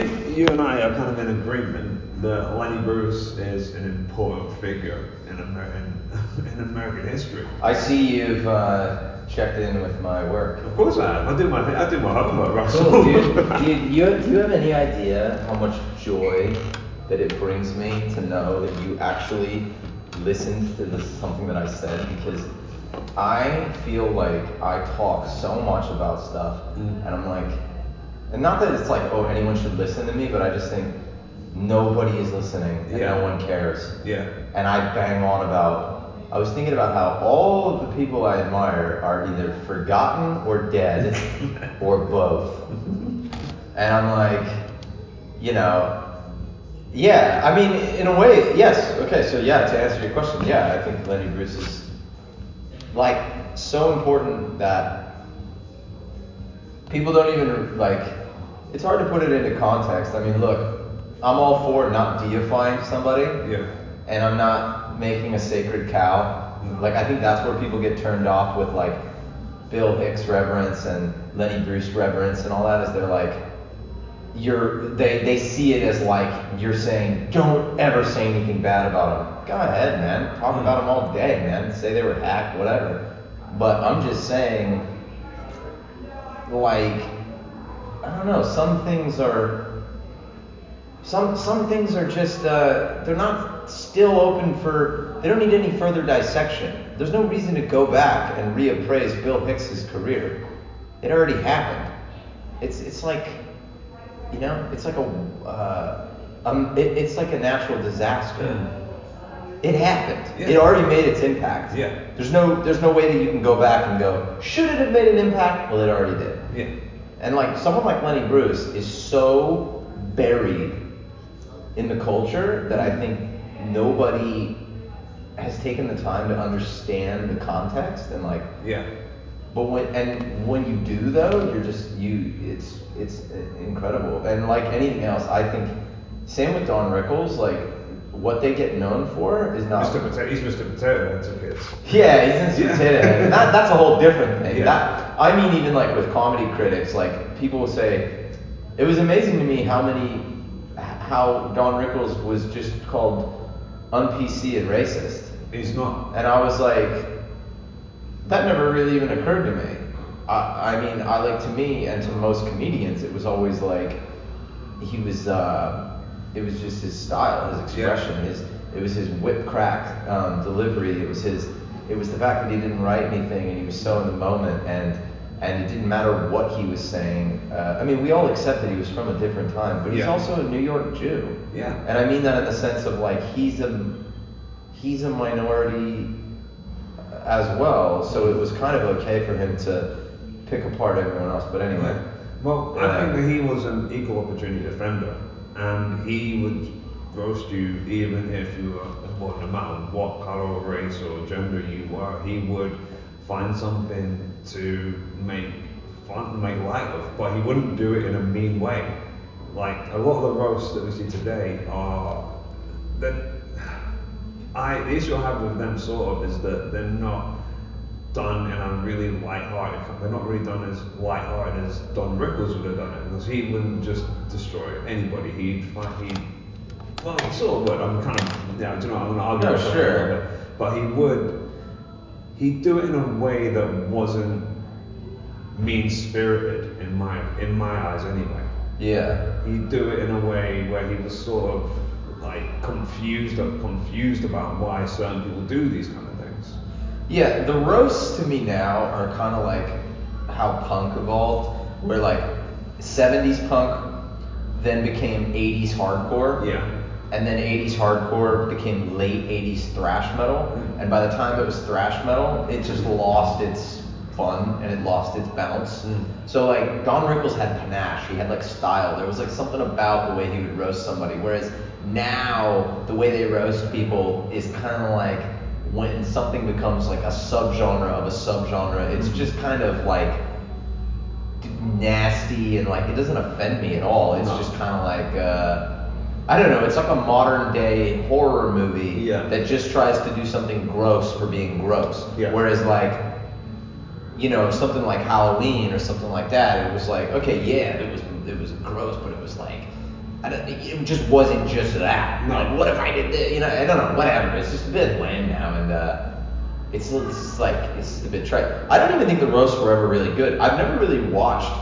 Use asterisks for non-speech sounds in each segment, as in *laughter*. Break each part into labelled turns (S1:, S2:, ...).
S1: think you and I are kind of in agreement that Lenny Bruce is an important figure in, Amer- in, *laughs* in American history.
S2: I see you've uh, checked in with my work.
S1: Of course I have. I do my I do my homework, Russell.
S2: Cool, dude. dude you, do you have any idea how much joy that it brings me to know that you actually listened to this something that I said because I feel like I talk so much about stuff
S1: Mm.
S2: and I'm like and not that it's like oh anyone should listen to me but I just think nobody is listening and
S1: Yeah.
S2: no one cares
S1: yeah.
S2: and I bang on about. I was thinking about how all of the people I admire are either forgotten or dead *laughs* or both. And I'm like, you know, yeah, I mean, in a way, yes. Okay, so yeah, to answer your question, yeah, I think Lenny Bruce is like so important that people don't even like. It's hard to put it into context. I mean, look, I'm all for not deifying somebody
S1: Yeah.
S2: and I'm not making a sacred cow.
S1: No.
S2: Like I think that's where people get turned off with like Bill Hicks reverence and Lenny Bruce reverence and all that is they're like you're they they see it as like you're saying don't ever say anything bad about them. Go ahead, man. Talk
S1: Mm.
S2: about them all day, man. Say they were hacked, whatever. But I'm just saying like I don't know, some things are some some things are just uh, they're not still open for they don't need any further dissection. There's no reason to go back and reappraise Bill Hicks's career. It already happened. It's it's like you know it's like a uh, um it, it's like a natural disaster.
S1: Mm.
S2: It happened.
S1: Yeah.
S2: It already made its impact.
S1: Yeah.
S2: There's no there's no way that you can go back and go should it have made an impact? Well, it already did.
S1: Yeah.
S2: And like someone like Lenny Bruce is so buried in the culture that I think nobody has taken the time to understand the context and like
S1: Yeah.
S2: but when and when you do though you're just you it's it's uh, incredible and like anything else I think same with Don Rickles like what they get known for is not
S1: Mr. Potato, he's Mr. Potato Head to kids.
S2: yeah, he's in
S1: Yeah.
S2: potato head. And that, that's a whole different thing.
S1: Yeah.
S2: That I mean, even like with comedy critics, like people will say, it was amazing to me how many, how Don Rickles was just called un-PC and racist,
S1: He's not.
S2: and I was like, that never really even occurred to me. I, I mean, I like to me and to most comedians, it was always like he was. Uh, it was just his style, his expression, his. It was his whip crack um, delivery. It was his. It was the fact that he didn't write anything and he was so in the moment and and it didn't matter what he was saying. Uh, I mean, we all accept that he was from a different time, but he's
S1: Yeah.
S2: also a New York Jew.
S1: Yeah.
S2: And I mean that in the sense of like he's a he's a minority as well, so it was kind of okay for him to pick apart everyone else. But anyway,
S1: Yeah. Well, I
S2: Yeah.
S1: think that he was an equal opportunity offender, and he would roast you even if you were, well, no matter what color or race or gender you were, he would find something to make fun, make light of, but he wouldn't do it in a mean way. Like a lot of the roasts that we see today are, then I the issue I have with them sort of is that they're not done in a really light-hearted. They're not really done as light-hearted as Don Rickles would have done it because he wouldn't just destroy anybody. He'd he, well, he sort of would. I'm kind of, yeah, do you know, I'm to argue oh, No,
S2: sure.
S1: little bit, but he would. He'd do it in a way that wasn't mean-spirited in my in my eyes anyway
S2: yeah,
S1: he'd do it in a way where he was sort of like confused or confused about why certain people do these kind of things.
S2: Yeah. The roasts to me now are kind of like how punk evolved, where like '70s punk then became '80s hardcore.
S1: Yeah.
S2: And then 80s hardcore became late 80s thrash metal.
S1: Mm.
S2: And by the time it was thrash metal, it just lost its fun and it lost its bounce.
S1: Mm.
S2: So like Don Rickles had panache, he had like style. There was like something about the way he would roast somebody. Whereas now the way they roast people is kind of like when something becomes like a subgenre of a subgenre, it's
S1: Mm.
S2: just kind of like nasty and like it doesn't offend me at all. It's
S1: No.
S2: just kind of like uh, I don't know. It's like a modern day horror movie
S1: Yeah.
S2: that just tries to do something gross for being gross.
S1: Yeah.
S2: Whereas like you know something like Halloween or something like that, it was like okay, yeah, it was it was gross, but it was like it just wasn't just that.
S1: No.
S2: Like, what if I did this? You know, I don't know. Whatever. It's just a bit lame now, and uh, it's it's like it's just a bit trite. I don't even think the roasts were ever really good. I've never really watched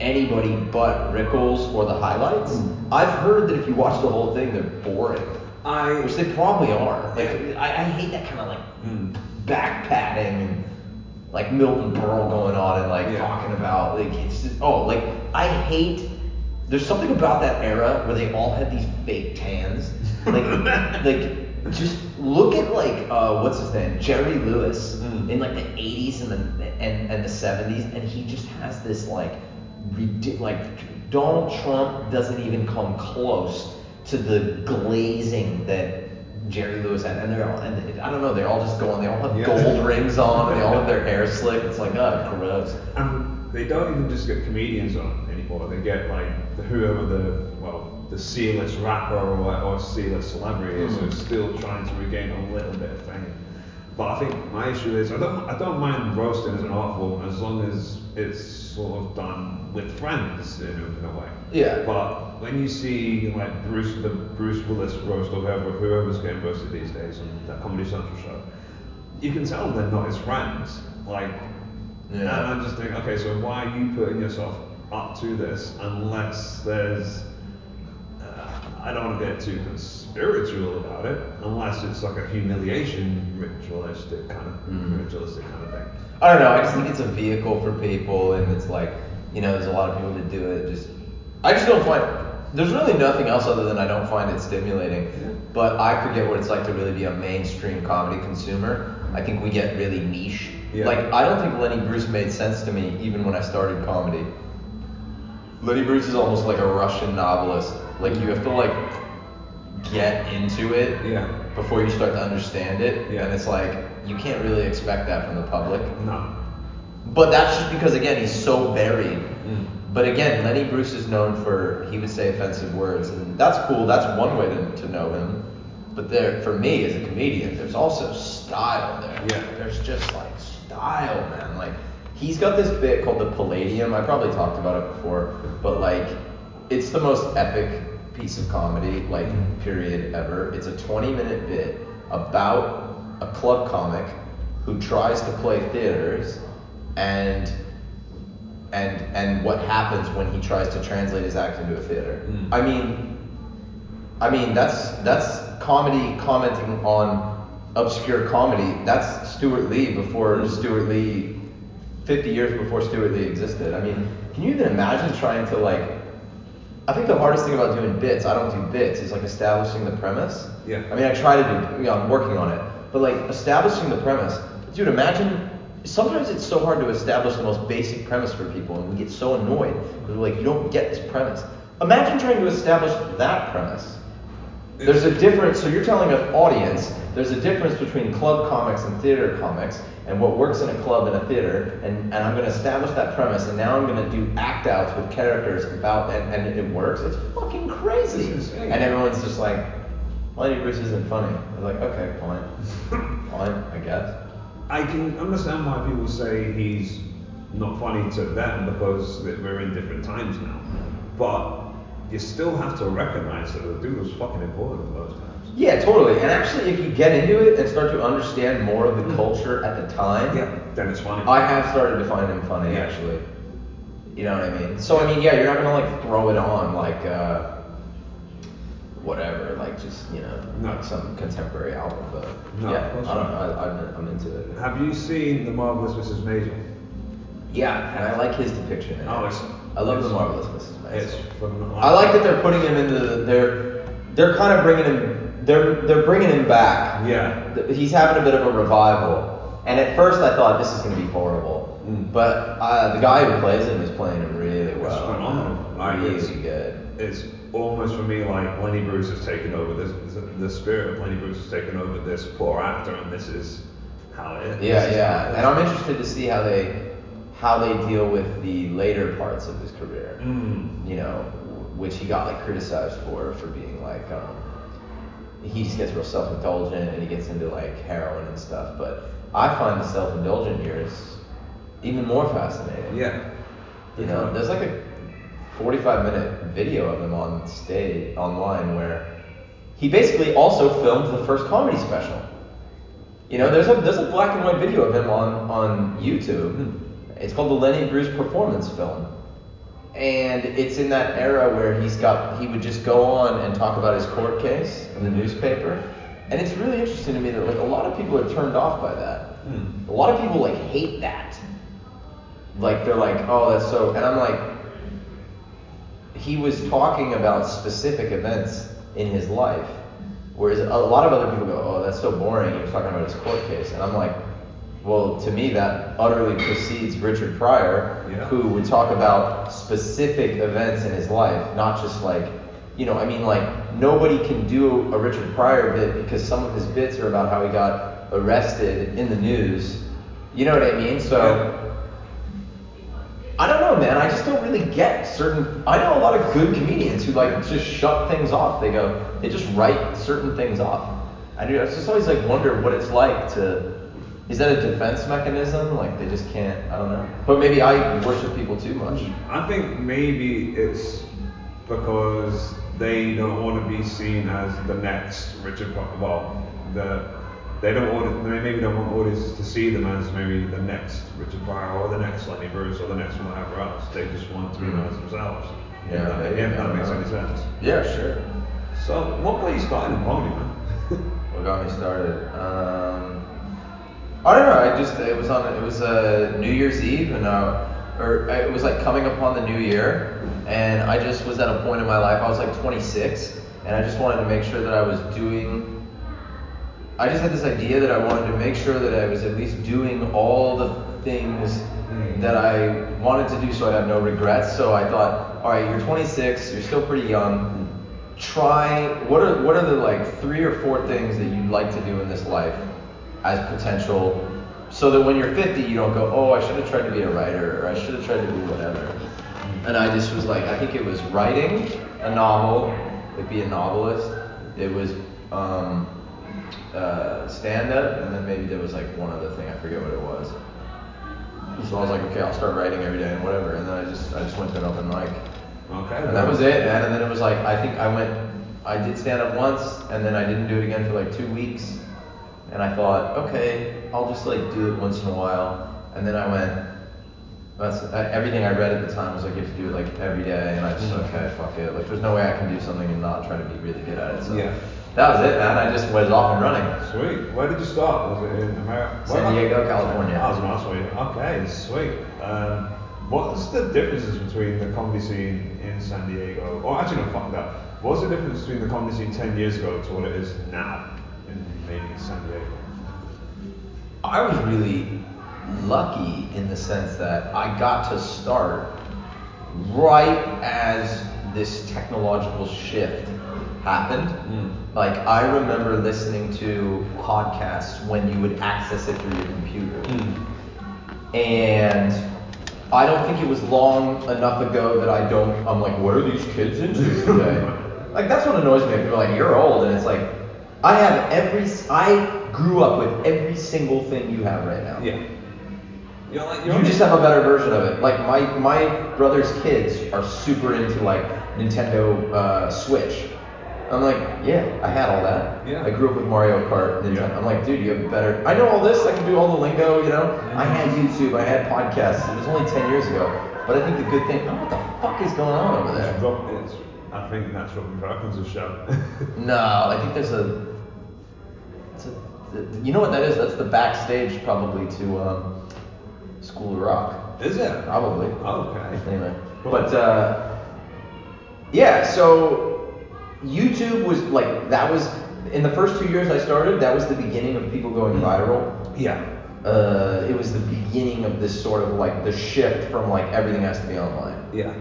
S2: anybody but Rickles or the highlights.
S1: Mm.
S2: I've heard that if you watch the whole thing, they're boring,
S1: I
S2: which they probably are. Like
S1: Yeah.
S2: I, I hate that kind of like
S1: Mm.
S2: back patting and like Milton Berle going on and like
S1: Yeah.
S2: talking about like it's just oh like I hate. There's something about that era where they all had these fake tans, like *laughs* like just look at like uh, what's his name Jerry Lewis
S1: Mm.
S2: in like the 80s and the and and the 70s, and he just has this like ridic- like Donald Trump doesn't even come close to the glazing that Jerry Lewis had, and they're all and I don't know, they all just go on, they all have
S1: Yeah.
S2: gold rings on, and they all have their *laughs* hair slick. It's like oh gross.
S1: And they don't even just get comedians on anymore. They get like the, whoever the well the C-list rapper or, or C-list celebrity is
S2: Mm.
S1: who's still trying to regain a little bit of fame. But I think my issue is I don't I don't mind roasting as an art form as long as it's sort of done with friends in a, in a way.
S2: Yeah.
S1: But when you see like Bruce the Bruce Willis roast or whoever whoever's getting roasted these days on that Comedy Central show, you can tell they're not his friends. Like
S2: Yeah.
S1: and I just think, okay, so why are you putting yourself up to this unless there's. Uh, I don't want to get too conspiritual about it, unless it's like a humiliation ritualistic kind of
S2: Mm.
S1: ritualistic kind of thing.
S2: I don't know. I just think it's a vehicle for people, and it's like, you know, there's a lot of people that do it. Just, I just don't find. There's really nothing else other than I don't find it stimulating.
S1: Yeah.
S2: But I forget what it's like to really be a mainstream comedy consumer. I think we get really niche.
S1: Yeah.
S2: Like I don't think Lenny Bruce made sense to me even when I started comedy. Lenny Bruce is almost like a Russian novelist. Like you have to like get into it
S1: Yeah.
S2: before you start to understand it.
S1: Yeah.
S2: And it's like you can't really expect that from the public.
S1: No.
S2: But that's just because again he's so buried.
S1: Mm.
S2: But again, Lenny Bruce is known for he would say offensive words, and that's cool. That's one way to, to know him. But there, for me as a comedian, there's also style there.
S1: Yeah.
S2: There's just like style, man. Like he's got this bit called the Palladium. I probably talked about it before, but like it's the most epic piece of comedy, like
S1: Mhm.
S2: period ever. It's a 20 minute bit about a club comic who tries to play theaters and and and what happens when he tries to translate his act into a theater.
S1: Mm.
S2: I mean, I mean that's that's comedy commenting on obscure comedy. That's Stewart Lee before
S1: Mm.
S2: Stewart Lee, 50 years before Stewart Lee existed. I mean, can you even imagine trying to like? I think the hardest thing about doing bits, I don't do bits, is like establishing the premise.
S1: Yeah.
S2: I mean, I try to do, you know, I'm working on it, but like establishing the premise, dude. Imagine. Sometimes it's so hard to establish the most basic premise for people, and we get so annoyed. Because we're like, you don't get this premise. Imagine trying to establish that premise. There's a difference. So you're telling an audience there's a difference between club comics and theater comics, and what works in a club and a theater. And, and I'm going to establish that premise, and now I'm going to do act outs with characters about, and, and it works. It's fucking crazy. And everyone's just like, Lenny Bruce isn't funny. I was like, okay, fine, *laughs* fine, I guess.
S1: I can understand why people say he's not funny to them because we're in different times now. But you still have to recognize that the dude was fucking important for those times.
S2: Yeah, totally. And actually, if you get into it and start to understand more of the
S1: Mm.
S2: culture at the time,
S1: Yeah, then it's funny.
S2: I have started to find him funny
S1: Yeah.
S2: actually. You know what I mean? So I mean, yeah, you're not gonna like throw it on like uh, whatever, like just you know,
S1: No.
S2: like some contemporary album. But
S1: No,
S2: yeah, I don't
S1: not.
S2: know. I, I'm I'm into it.
S1: Have you seen The Marvelous Mrs. Maisel?
S2: Yeah, and I like his depiction.
S1: Oh,
S2: I love
S1: it's-
S2: the marvelous Mrs.
S1: It's phenomenal.
S2: I like that they're putting him into the, they're they're kind of bringing him they're they're bringing him back.
S1: Yeah.
S2: He's having a bit of a revival. And at first I thought this is going to be horrible.
S1: Mm.
S2: But uh, the guy who plays him is playing him really well.
S1: phenomenal. Like,
S2: really
S1: it's-
S2: good.
S1: It's almost for me like Lenny Bruce has taken over this. The spirit of Lenny Bruce has taken over this poor actor, and this is how it.
S2: Yeah,
S1: is
S2: yeah.
S1: is.
S2: And I'm interested to see how they how they deal with the later parts of his career.
S1: Mm.
S2: You know, which he got like criticized for for being like um he just gets real self-indulgent and he gets into like heroin and stuff, but I find the self-indulgent years even more fascinating.
S1: Yeah.
S2: You know, there's like a 45 minute video of him on stage online where he basically also filmed the first comedy special. You know, there's a there's a black and white video of him on on YouTube. It's called the Lenny Bruce performance film. And it's in that era where he's got he would just go on and talk about his court case in the newspaper. And it's really interesting to me that like a lot of people are turned off by that. Hmm. A lot of people like hate that. Like they're like, oh that's so and I'm like he was talking about specific events in his life. Whereas a lot of other people go, oh, that's so boring. He was talking about his court case. And I'm like, well, to me, that utterly precedes Richard Pryor,
S1: Yeah.
S2: who would talk about specific events in his life, not just like, you know, I mean, like, nobody can do a Richard Pryor bit because some of his bits are about how he got arrested in the news. You know what I mean? So. I don't know, man. I just don't really get certain. I know a lot of good comedians who like just shut things off. They go, they just write certain things off. I do. I just always like wonder what it's like to. Is that a defense mechanism? Like they just can't. I don't know. But maybe I worship people too much.
S1: I think maybe it's because they don't want to be seen as the next Richard. Well, the they don't want they maybe don't want audiences to see them as maybe the next Richard Pryor or the next Lenny Bruce or the next whatever else. They just want to be known as themselves.
S2: Yeah,
S1: if that,
S2: maybe,
S1: if that
S2: don't
S1: makes
S2: know.
S1: any sense.
S2: Yeah, sure.
S1: So, what got you started in comedy, man?
S2: What got me started? Um, I don't know. I just it was on it was uh, New Year's Eve and uh, or it was like coming upon the new year, and I just was at a point in my life. I was like 26, and I just wanted to make sure that I was doing. I just had this idea that I wanted to make sure that I was at least doing all the things that I wanted to do, so I'd have no regrets. So I thought, all right, you're 26, you're still pretty young try what are what are the like three or four things that you'd like to do in this life as potential so that when you're 50 you don't go oh i should have tried to be a writer or i should have tried to do whatever and i just was like i think it was writing a novel like be a novelist it was um, uh, stand up and then maybe there was like one other thing i forget what it was so i was like okay i'll start writing every day and whatever and then i just i just went to an open mic
S1: Okay.
S2: and that was it, man. And then it was like I think I went, I did stand up once, and then I didn't do it again for like two weeks. And I thought, okay, I'll just like do it once in a while. And then I went. That's everything I read at the time was like you have to do it like every day, and I just
S1: Mm.
S2: okay, fuck it. Like there's no way I can do something and not try to be really good at it. So
S1: Yeah.
S2: that was it, man. I just was off and running.
S1: Sweet. Where did you start? Was it in America?
S2: San Diego, California.
S1: I was going to ask you. Okay, sweet. Um, what's the differences between the comedy scene in San Diego? Or actually, no, fuck that. What's the difference between the comedy scene 10 years ago to what it is now in San Diego?
S2: I was really lucky in the sense that I got to start right as this technological shift happened.
S1: Mm.
S2: Like I remember listening to podcasts when you would access it through your computer. And I don't think it was long enough ago that I don't I'm like, what are these kids into today? *laughs* like that's what annoys me. People are like, you're old and it's like I have every I grew up with every single thing you have right now.
S1: Yeah. You're like,
S2: You just have a better version of it. Like my my brother's kids are super into like Nintendo uh, Switch. I'm like, yeah, I had all that.
S1: Yeah.
S2: I grew up with Mario Kart. Nintendo.
S1: Yeah.
S2: I'm like, dude, you have better. I know all this. I can do all the lingo. You know,
S1: Mm-hmm.
S2: I had YouTube. I had podcasts. It was only ten years ago. But I think the good thing. Know what the fuck is going on over there.
S1: Rob, I think that's Robin Perkins' show.
S2: No, I think there's a. You know what that is? That's the backstage probably to um, School of Rock.
S1: is it?
S2: Probably.
S1: Okay.
S2: Anyway,
S1: Cool.
S2: but uh, yeah, so YouTube was like that was in the first two years I started. That was the beginning of people going viral.
S1: Yeah.
S2: Uh, it was the beginning of this sort of like the shift from like everything has to be online.
S1: Yeah.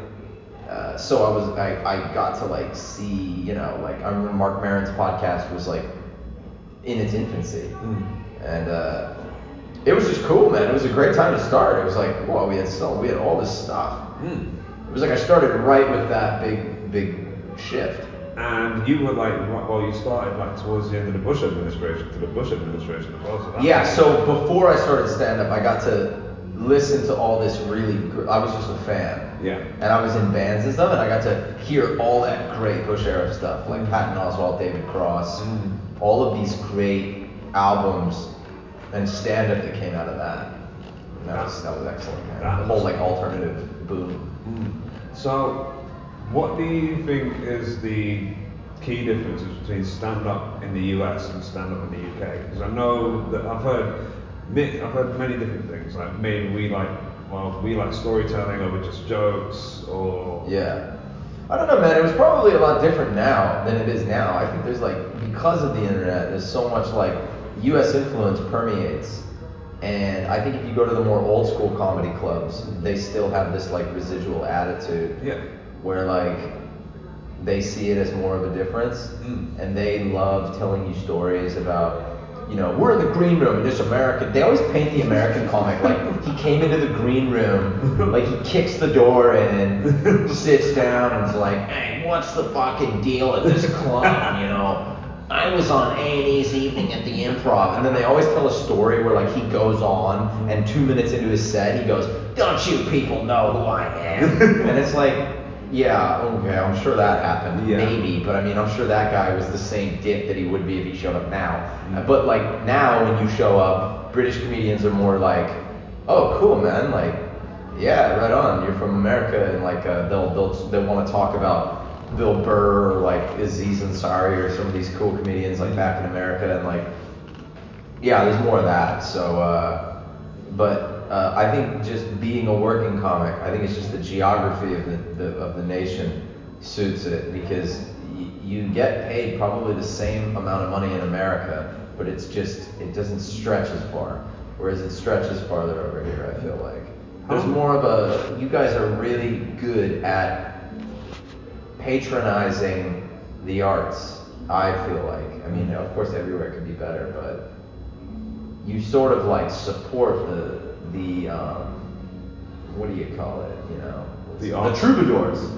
S2: Uh, so I was I, I got to like see you know like I remember Marc Maron's podcast was like in its infancy,
S1: Mm.
S2: and uh, it was just cool, man. It was a great time to start. It was like whoa, we had so we had all this stuff.
S1: Mm.
S2: It was like I started right with that big big shift.
S1: And you were like, well, you started like towards the end of the Bush administration to the Bush administration as well. So
S2: Yeah, so before I started stand up, I got to listen to all this really. Gr- I was just a fan.
S1: Yeah.
S2: And I was in bands and stuff, and I got to hear all that great Bush era stuff, like
S1: Mm.
S2: Patton Oswalt, David Cross,
S1: Mm.
S2: All of these great albums and stand up that came out of that. And that was that was excellent, man.
S1: That
S2: the whole like alternative boom.
S1: Mm. So, what do you think is the key differences between stand up in the US and stand up in the UK? Because I know that I've heard, I've heard many different things. Like maybe we like, well, we like storytelling over just jokes, or
S2: Yeah. I don't know, man. It was probably a lot different now than it is now. I think there's like because of the internet, there's so much like U.S. influence permeates, and I think if you go to the more old school comedy clubs, they still have this like residual attitude
S1: yeah,
S2: where like they see it as more of a difference
S1: Mm.
S2: and they love telling you stories about you know we're in the green room and this american they always paint the american comic like he came into the green room like he kicks the door in sits down and is like hey what's the fucking deal at this club you know I was on A&E's evening at the improv, and then they always tell a story where like he goes on, and two minutes into his set, he goes, "Don't you people know who I am?" *laughs* and it's like, yeah, okay, I'm sure that happened,
S1: Yeah.
S2: maybe, but I mean, I'm sure that guy was the same dick that he would be if he showed up now.
S1: Mm.
S2: But like now, when you show up, British comedians are more like, "Oh, cool, man, like, yeah, right on. You're from America, and like uh, they'll they'll they'll want to talk about." Bill Burr or like Aziz Ansari or some of these cool comedians like back in America and like yeah, there's more of that. So, uh, but uh, I think just being a working comic, I think it's just the geography of the, the of the nation suits it because y- you get paid probably the same amount of money in America, but it's just it doesn't stretch as far. Whereas it stretches farther over here. I feel like there's more of a. You guys are really good at patronizing the arts. I feel like. I mean, of course, everywhere could be better, but you sort of like support the the um, what do you call it? You know,
S1: The
S2: the troubadours.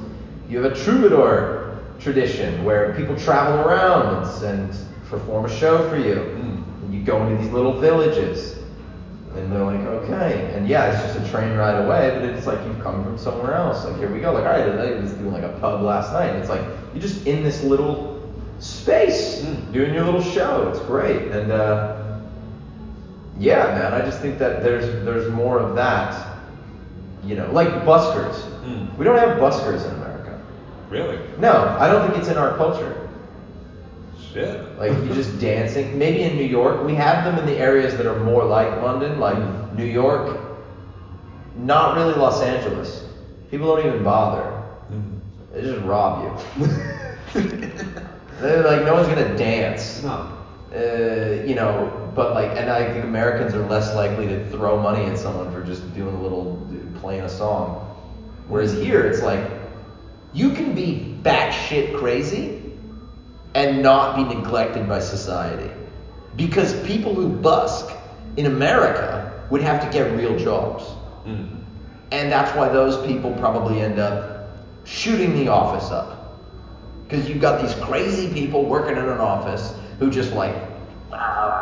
S2: You have a troubadour tradition where people travel around and, and perform a show for you.
S1: Mm.
S2: And you go into these little villages, and they're like, okay, and yeah, it's just a train ride away, but it's like you've come from somewhere else. Like here we go. Like all right, I was doing like a pub last night, and it's like you're just in this little space
S1: Mm.
S2: doing your little show. It's great, and uh, yeah, man, I just think that there's there's more of that. You know, like buskers.
S1: Mm.
S2: We don't have buskers in America.
S1: really,
S2: No, I don't think it's in our culture.
S1: Shit.
S2: Like you just dancing. Maybe in New York, we have them in the areas that are more like London, like. New York. Not really Los Angeles. People don't even bother.
S1: Mm.
S2: They just rob you. *laughs* They're like, no one's gonna dance.
S1: No.
S2: Uh, you know, but like, and I think Americans are less likely to throw money at someone for just doing a little, playing a song. Whereas here, it's like, you can be batshit crazy and not be neglected by society. Because people who busk in America would have to get real jobs.
S1: Mm.
S2: And that's why those people probably end up shooting the office up. Because you've got these crazy people working in an office who just like, "Ah."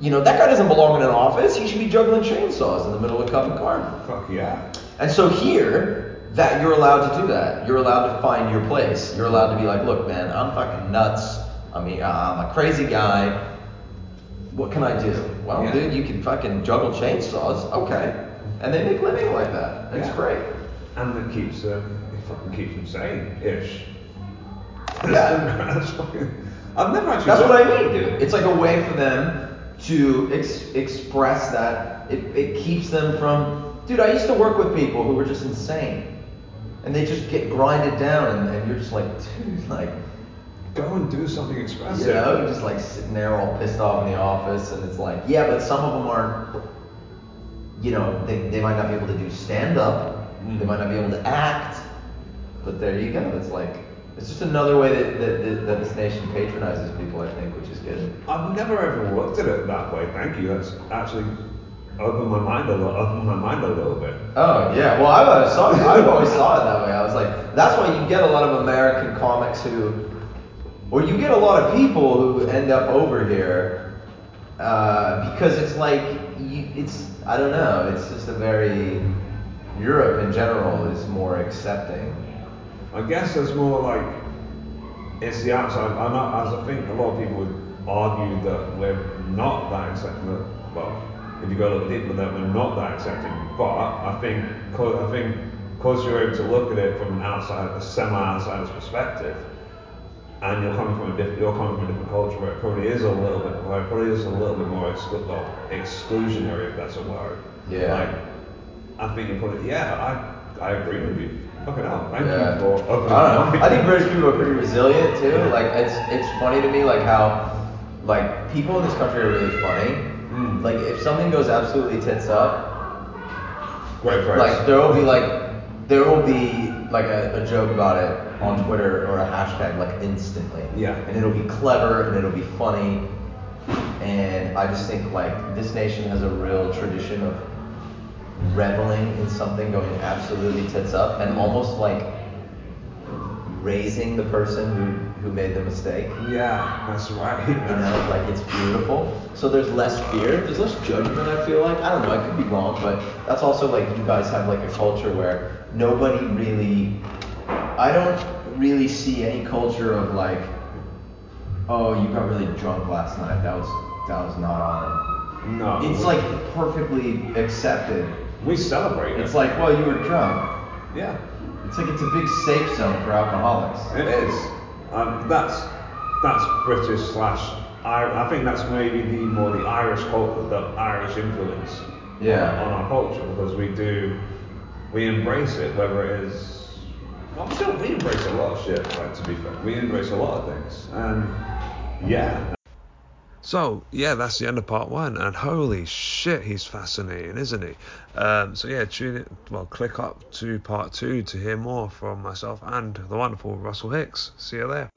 S2: you know, that guy doesn't belong in an office. He should be juggling chainsaws in the middle of Covent Garden.
S1: Fuck yeah.
S2: And so here, that you're allowed to do that. You're allowed to find your place. You're allowed to be like, look, man, I'm fucking nuts. I mean, uh, I'm a crazy guy. What can I do? Well,
S1: Yeah.
S2: dude, you can fucking juggle chainsaws. Okay. And they make living like that. It's
S1: Yeah.
S2: great.
S1: And it keeps them, it fucking keeps them sane, ish. *laughs*
S2: Yeah.
S1: That's fucking. I've never actually.
S2: That's what I mean, dude. It's like a way for them to ex- express that. It, it keeps them from. Dude, I used to work with people who were just insane. And they just get grinded down, and, and you're just like, dude, like,
S1: Go and do something expressive.
S2: you know, just like sitting there all pissed off in the office, and it's like, yeah, but some of them aren't. You know, they, they might not be able to do stand up.
S1: Mm.
S2: They might not be able to act. But there you go. It's like it's just another way that, that, that, that this nation patronizes people. I think, which is good.
S1: I've never ever looked at it that way. Thank you. That's actually opened my mind a lot. Opened my mind a little bit.
S2: Oh yeah, well I've always saw I've always saw it that way. I was like, that's why you get a lot of American comics who, or you get a lot of people who end up over here, uh, because it's like you, it's I don't know. It's just a very Europe in general is more accepting.
S1: I guess it's more like it's the outside. I know, as I think a lot of people would argue that we're not that accepting. Well, if you go a little deeper, that we're not that accepting. But I think, I think, because you're able to look at it from an outside, a semi-outsider's perspective, and you're coming from a different, you're coming from a different culture where it probably is a little bit, where it probably is a little bit more exclu- well, exclusionary, if that's a word.
S2: Yeah.
S1: Like, I think you're probably, yeah, I, I agree with you. Fucking hell, thank
S2: Yeah.
S1: you for opening
S2: I don't know. I think British people are pretty resilient too.
S1: Yeah.
S2: Like it's it's funny to me like how like people in this country are really funny.
S1: Mm.
S2: Like if something goes absolutely tits up,
S1: Great phrase.
S2: like there will be like there will be like a, a joke about it on. Twitter or a hashtag like instantly.
S1: Yeah.
S2: And it'll be clever and it'll be funny. And I just think like this nation has a real tradition of reveling in something going absolutely tits up and
S1: Mm.
S2: almost like raising the person who, who made the mistake.
S1: yeah, that's right.
S2: You know, like it's beautiful. So there's less fear, there's less judgment. I feel like I don't know. I could be wrong, but that's also like you guys have like a culture where nobody really. I don't really see any culture of like, oh, you got really drunk last night. That was that was not on.
S1: no,
S2: It's like perfectly accepted.
S1: we celebrate.
S2: It's
S1: it.
S2: like, well, you were drunk.
S1: yeah,
S2: It's like it's a big safe zone for alcoholics.
S1: it is. Um, that's that's British slash. I I think that's maybe the more the Irish culture, the Irish influence.
S2: Yeah.
S1: On, on our culture because we do, we embrace it. Whether it is, well, I'm sure we embrace a lot of shit. Like to be fair, we embrace a lot of things, and yeah. So yeah, that's the end of part one, and holy shit, he's fascinating, isn't he? Um, so yeah, tune it. Well, click up to part two to hear more from myself and the wonderful Russell Hicks. See you there.